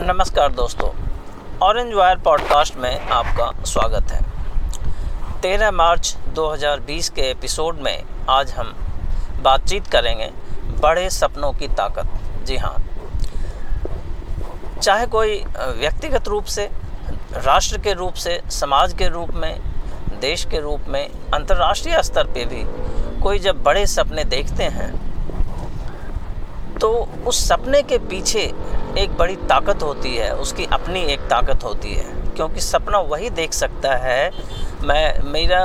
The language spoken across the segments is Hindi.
नमस्कार दोस्तों ऑरेंज वायर पॉडकास्ट में आपका स्वागत है। 13 मार्च 2020 के एपिसोड में आज हम बातचीत करेंगे बड़े सपनों की ताकत। जी हाँ। चाहे कोई व्यक्तिगत रूप से, राष्ट्र के रूप से, समाज के रूप में, देश के रूप में, अंतर्राष्ट्रीय स्तर पे भी कोई जब बड़े सपने देखते हैं तो उस सपने के पीछे एक बड़ी ताकत होती है, उसकी अपनी एक ताकत होती है, क्योंकि सपना वही देख सकता है। मैं, मेरा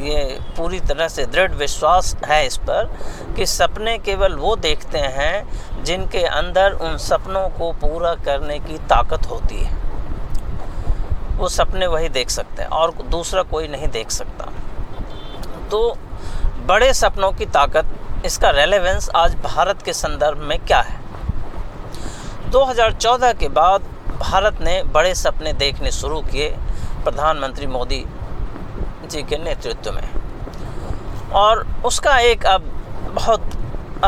ये पूरी तरह से दृढ़ विश्वास है इस पर कि सपने केवल वो देखते हैं, जिनके अंदर उन सपनों को पूरा करने की ताकत होती है। वो सपने वही देख सकते हैं, और दूसरा कोई नहीं देख सकता। तो बड़े सपनों की ताकत, इसका रेलेवेंस आज भारत के संदर्भ में क्या है? 2014 के बाद भारत ने बड़े सपने देखने शुरू किए प्रधानमंत्री मोदी जी के नेतृत्व में। और उसका एक अब बहुत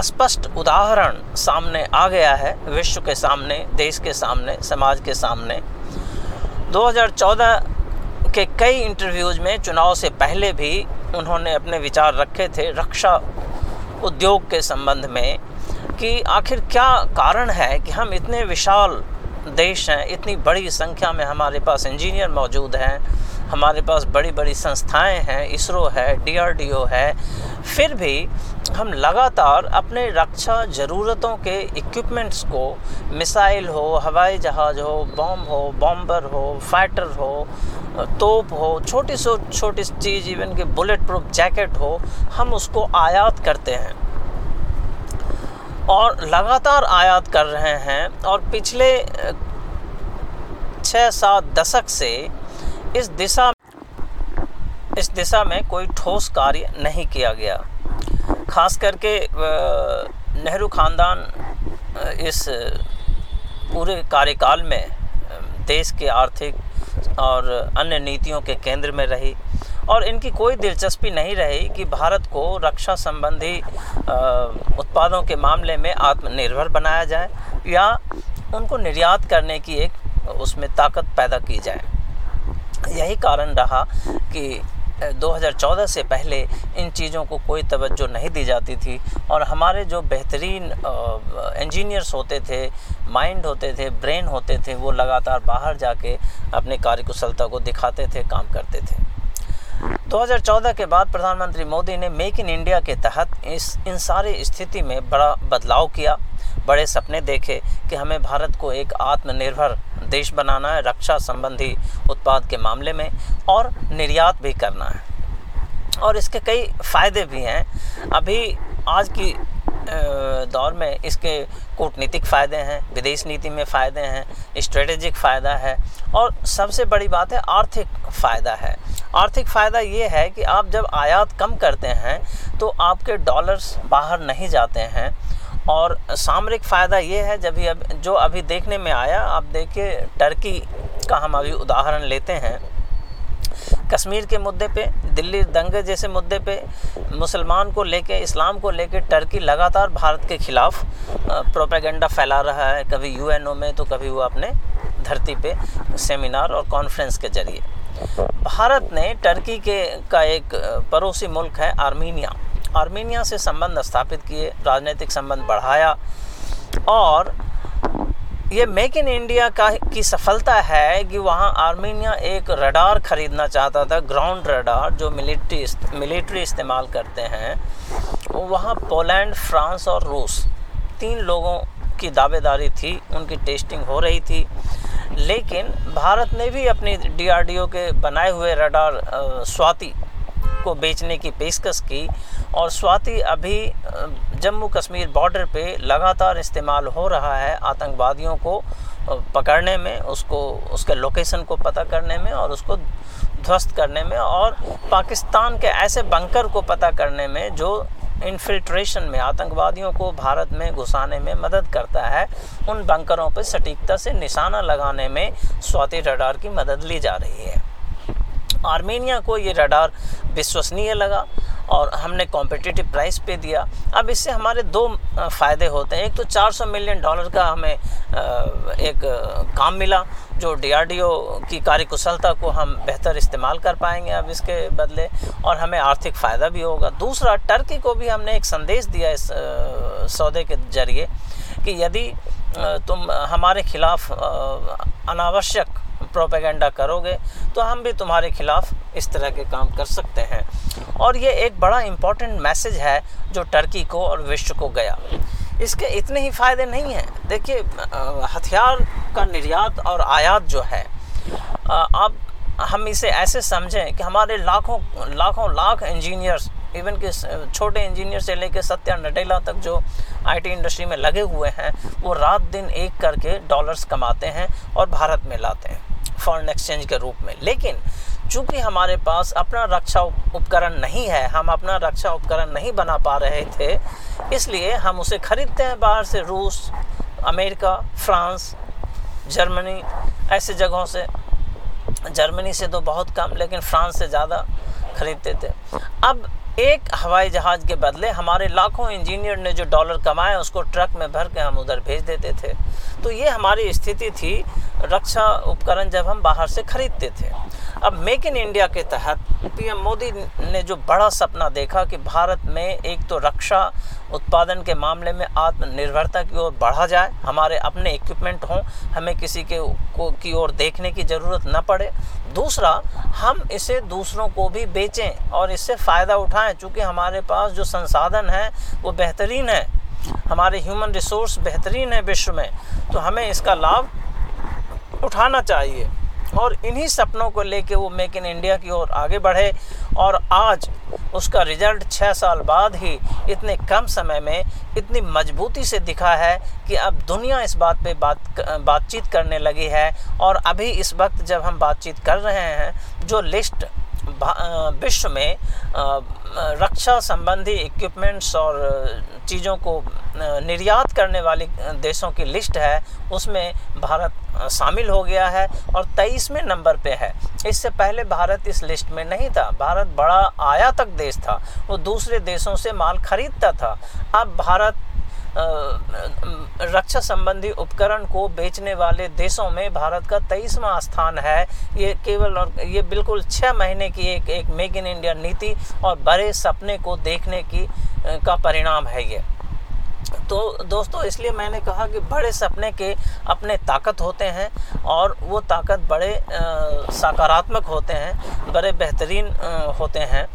स्पष्ट उदाहरण सामने आ गया है, विश्व के सामने, देश के सामने, समाज के सामने। 2014 के कई इंटरव्यूज़ में चुनाव से पहले भी उन्होंने अपने विचार रखे थे, रक्षा उद्योग के संबंध में। कि आखिर क्या कारण है कि हम इतने विशाल देश हैं, इतनी बड़ी संख्या में हमारे पास इंजीनियर मौजूद हैं, हमारे पास बड़ी बड़ी संस्थाएँ हैं, इसरो है, डीआरडीओ है, फिर भी हम लगातार अपने रक्षा ज़रूरतों के इक्विपमेंट्स को, मिसाइल हो, हवाई जहाज़ हो बॉम्ब हो बॉम्बर हो फाइटर हो, तोप हो, छोटी सो छोटी चीज़ इवन कि बुलेट प्रूफ जैकेट हो, हम उसको आयात करते हैं। और लगातार आयात कर रहे हैं और पिछले छः सात दशक से इस दिशा इस दिशा में कोई ठोस कार्य नहीं किया गया। खास करके नेहरू ख़ानदान इस पूरे कार्यकाल में देश के आर्थिक और अन्य नीतियों के केंद्र में रही। और इनकी कोई दिलचस्पी नहीं रही कि भारत को रक्षा संबंधी उत्पादों के मामले में आत्मनिर्भर बनाया जाए या उनको निर्यात करने की एक उसमें ताकत पैदा की जाए। यही कारण रहा कि 2014 से पहले इन चीज़ों को कोई तवज्जो नहीं दी जाती थी और हमारे जो बेहतरीन इंजीनियर्स होते थे माइंड होते थे ब्रेन होते थे, वो लगातार बाहर जाके अपने कार्यकुशलता को दिखाते थे, काम करते थे। 2014 के बाद प्रधानमंत्री मोदी ने मेक इन इंडिया के तहत इस, इन सारी स्थिति में बड़ा बदलाव किया। बड़े सपने देखे कि हमें भारत को एक आत्मनिर्भर देश बनाना है, रक्षा संबंधी उत्पाद के मामले में, और निर्यात भी करना है। और इसके कई फ़ायदे भी हैं। अभी आज की दौर में इसके कूटनीतिक फ़ायदे हैं, विदेश नीति में फ़ायदे हैं, स्ट्रेटेजिक फ़ायदा है, और सबसे बड़ी बात है, आर्थिक फ़ायदा है। आर्थिक फ़ायदा ये है कि आप जब आयात कम करते हैं तो आपके डॉलर्स बाहर नहीं जाते हैं। और सामरिक फ़ायदा ये है, जब अब, जो अभी देखने में आया, आप देखिए टर्की का हम अभी उदाहरण लेते हैं। कश्मीर के मुद्दे पे, दिल्ली दंगे जैसे मुद्दे पे, मुसलमान को लेके, इस्लाम को लेके टर्की लगातार भारत के ख़िलाफ़ प्रोपेगेंडा फैला रहा है। कभी यूएनओ में तो कभी वो अपने धरती पे सेमिनार और कॉन्फ्रेंस के ज़रिए। भारत ने टर्की के का एक पड़ोसी मुल्क है आर्मीनिया। आर्मीनिया से संबंध स्थापित किए, राजनीतिक संबंध बढ़ाया और ये मेक इन इंडिया का की सफलता है कि वहाँ आर्मीनिया एक रडार ख़रीदना चाहता था, ग्राउंड रडार, जो मिलिट्री मिलिट्री इस्तेमाल करते हैं। वहाँ पोलैंड, फ्रांस और रूस, तीन लोगों की दावेदारी थी, उनकी टेस्टिंग हो रही थी। लेकिन भारत ने भी अपनी डीआरडीओ के बनाए हुए रडार स्वाति को बेचने की पेशकश की और स्वाति अभी जम्मू कश्मीर बॉर्डर पे लगातार इस्तेमाल हो रहा है आतंकवादियों को पकड़ने में, उसको, उसके लोकेशन को पता करने में और उसको ध्वस्त करने में और पाकिस्तान के ऐसे बंकर को पता करने में जो इन्फिल्ट्रेशन में, आतंकवादियों को भारत में घुसाने में मदद करता है। उन बंकरों पर सटीकता से निशाना लगाने में स्वाति रडार की मदद ली जा रही है। आर्मेनिया को ये रडार विश्वसनीय लगा और हमने कॉम्पिटिटिव प्राइस पे दिया। अब इससे हमारे दो फ़ायदे होते हैं। एक तो 400 मिलियन डॉलर का हमें एक काम मिला। जो डीआरडीओ की कार्यकुशलता को हम बेहतर इस्तेमाल कर पाएँगे अब इसके बदले, और हमें आर्थिक फ़ायदा भी होगा। दूसरा, टर्की को भी हमने एक संदेश दिया इस सौदे के ज़रिए कि यदि तुम हमारे खिलाफ अनावश्यक प्रोपेगेंडा करोगे तो हम भी तुम्हारे खिलाफ इस तरह के काम कर सकते हैं। और ये एक बड़ा इंपॉर्टेंट मैसेज है जो टर्की को और विश्व को गया। इसके इतने ही फ़ायदे नहीं हैं। देखिए हथियार का निर्यात और आयात जो है अब हम इसे ऐसे समझें कि हमारे लाखों लाखों, लाख इंजीनियर्स इवन कि छोटे इंजीनियर से लेकर सत्या नडेला तक जो आईटी इंडस्ट्री में लगे हुए हैं, वो रात दिन एक करके डॉलर्स कमाते हैं और भारत में लाते हैं फॉरेन एक्सचेंज के रूप में। लेकिन चूँकि हमारे पास अपना रक्षा उपकरण नहीं है, हम अपना रक्षा उपकरण नहीं बना पा रहे थे, इसलिए हम उसे खरीदते हैं बाहर से, रूस, अमेरिका, फ्रांस, जर्मनी, ऐसे जगहों से। जर्मनी से तो बहुत कम, लेकिन फ्रांस से ज़्यादा खरीदते थे। अब एक हवाई जहाज़ के बदले हमारे लाखों इंजीनियर ने जो डॉलर कमाए, उसको ट्रक में भर के हम उधर भेज देते थे। तो ये हमारी स्थिति थी, रक्षा उपकरण जब हम बाहर से खरीदते थे। अब मेक इन इंडिया के तहत पीएम मोदी ने जो बड़ा सपना देखा कि भारत में एक तो रक्षा उत्पादन के मामले में आत्मनिर्भरता की ओर बढ़ा जाए, हमारे अपने इक्विपमेंट हों, हमें किसी के को, की ओर देखने की ज़रूरत न पड़े। दूसरा, हम इसे दूसरों को भी बेचें और इससे फ़ायदा उठाएँ, चूँकि हमारे पास जो संसाधन है, वो बेहतरीन है। हमारे ह्यूमन रिसोर्स बेहतरीन है विश्व में तो हमें इसका लाभ उठाना चाहिए। और इन्हीं सपनों को लेके वो मेक इन इंडिया की ओर आगे बढ़े और आज उसका रिज़ल्ट छः साल बाद ही इतने कम समय में इतनी मजबूती से दिखा है कि अब दुनिया इस बात पे बात बातचीत करने लगी है और अभी इस वक्त जब हम बातचीत कर रहे हैं, जो लिस्ट विश्व में रक्षा संबंधी इक्विपमेंट्स और चीज़ों को निर्यात करने वाली देशों की लिस्ट है, उसमें भारत शामिल हो गया है और तेईसवें नंबर पे है। इससे पहले भारत इस लिस्ट में नहीं था। भारत बड़ा आयातक देश था। वो दूसरे देशों से माल खरीदता था। अब भारत रक्षा संबंधी उपकरण को बेचने वाले देशों में भारत का तेईसवां स्थान है। ये केवल और ये बिल्कुल छः महीने की एक एक मेक इन इंडिया नीति और बड़े सपने को देखने की का परिणाम है ये। तो दोस्तों, इसलिए मैंने कहा कि बड़े सपने के अपने ताकत होते हैं और वो ताकत बड़े सकारात्मक होते हैं, बड़े बेहतरीन होते हैं।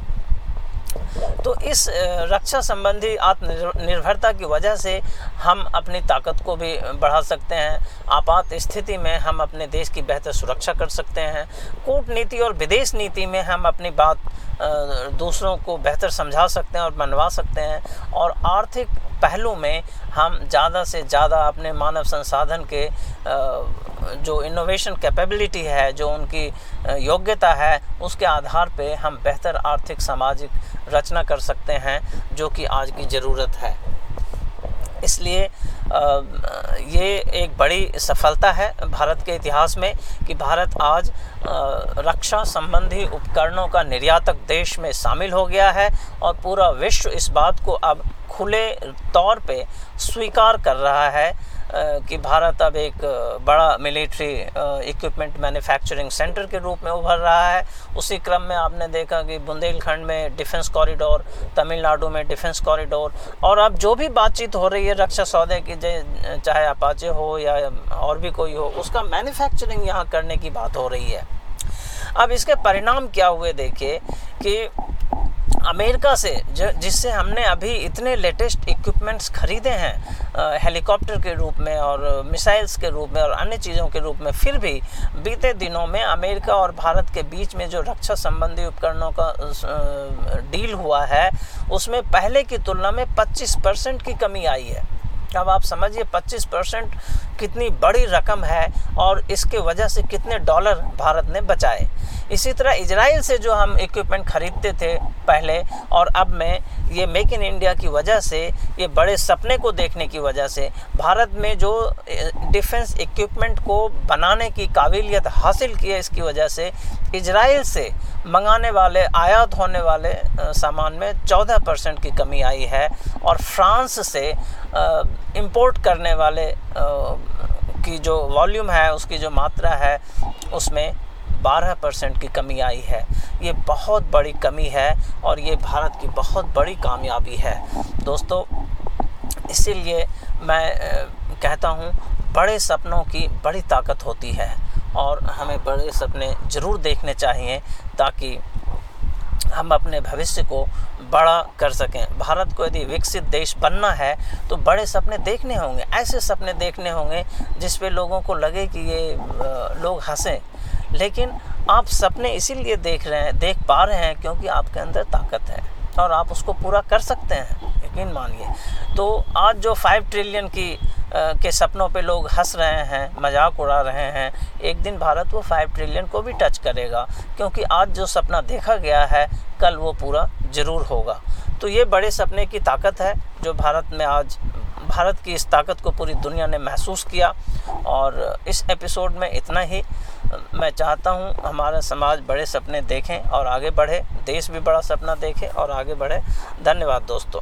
तो इस रक्षा संबंधी आत्मनिर्भरता की वजह से हम अपनी ताकत को भी बढ़ा सकते हैं। आपात स्थिति में हम अपने देश की बेहतर सुरक्षा कर सकते हैं। कूटनीति और विदेश नीति में हम अपनी बात दूसरों को बेहतर समझा सकते हैं और मनवा सकते हैं। और आर्थिक पहलू में हम ज़्यादा से ज़्यादा अपने मानव संसाधन के जो इनोवेशन कैपेबिलिटी है, जो उनकी योग्यता है, उसके आधार पे हम बेहतर आर्थिक, सामाजिक रचना कर सकते हैं, जो कि आज की ज़रूरत है। इसलिए ये एक बड़ी सफलता है भारत के इतिहास में कि भारत आज रक्षा संबंधी उपकरणों का निर्यातक देश में शामिल हो गया है और पूरा विश्व इस बात को अब खुले तौर पे स्वीकार कर रहा है। कि भारत अब एक बड़ा मिलिट्री इक्विपमेंट मैन्युफैक्चरिंग सेंटर के रूप में उभर रहा है। उसी क्रम में आपने देखा कि बुंदेलखंड में डिफेंस कॉरिडोर तमिलनाडु में डिफेंस कॉरिडोर और अब जो भी बातचीत हो रही है रक्षा सौदे की चाहे अपाचे हो या और भी कोई हो, उसका मैन्युफैक्चरिंग यहाँ करने की बात हो रही है। अब इसके परिणाम क्या हुए देखिए कि अमेरिका से जिससे हमने अभी इतने लेटेस्ट इक्विपमेंट्स खरीदे हैं हेलीकॉप्टर के रूप में और मिसाइल्स के रूप में और अन्य चीज़ों के रूप में फिर भी बीते दिनों में अमेरिका और भारत के बीच में जो रक्षा संबंधी उपकरणों का डील हुआ है, उसमें पहले की तुलना में 25 परसेंट की कमी आई है। अब आप समझिए 25 परसेंट कितनी बड़ी रकम है और इसके वजह से कितने डॉलर भारत ने बचाए। इसी तरह इजराइल से जो हम इक्विपमेंट खरीदते थे पहले, और अब में ये मेक इन इंडिया की वजह से, ये बड़े सपने को देखने की वजह से, भारत में जो डिफेंस इक्विपमेंट को बनाने की काबिलियत हासिल की है, इसकी वजह से इजराइल से मंगाने वाले, आयात होने वाले सामान में 14 परसेंट की कमी आई है, और फ्रांस से इंपोर्ट करने वाले की जो वॉल्यूम है, उसकी जो मात्रा है, उसमें 12 परसेंट की कमी आई है। ये बहुत बड़ी कमी है और ये भारत की बहुत बड़ी कामयाबी है। दोस्तों, इसीलिए मैं कहता हूँ, बड़े सपनों की बड़ी ताकत होती है और हमें बड़े सपने ज़रूर देखने चाहिए ताकि हम अपने भविष्य को बड़ा कर सकें। भारत को यदि विकसित देश बनना है तो बड़े सपने देखने होंगे, ऐसे सपने देखने होंगे, जिस पे लोगों को लगे कि ये लोग हंसें। लेकिन आप सपने इसीलिए देख रहे हैं, देख पा रहे हैं क्योंकि आपके अंदर ताकत है और आप उसको पूरा कर सकते हैं, यकीन मानिए। तो आज जो फाइव ट्रिलियन की के सपनों पे लोग हंस रहे हैं, मज़ाक उड़ा रहे हैं। एक दिन भारत वो फाइव ट्रिलियन को भी टच करेगा, क्योंकि आज जो सपना देखा गया है, कल वो पूरा ज़रूर होगा। तो ये बड़े सपने की ताकत है, जो भारत में आज, भारत की इस ताकत को पूरी दुनिया ने महसूस किया। और इस एपिसोड में इतना ही। मैं चाहता हूँ हमारा समाज बड़े सपने देखें और आगे बढ़े, देश भी बड़ा सपना देखे और आगे बढ़े। धन्यवाद दोस्तों।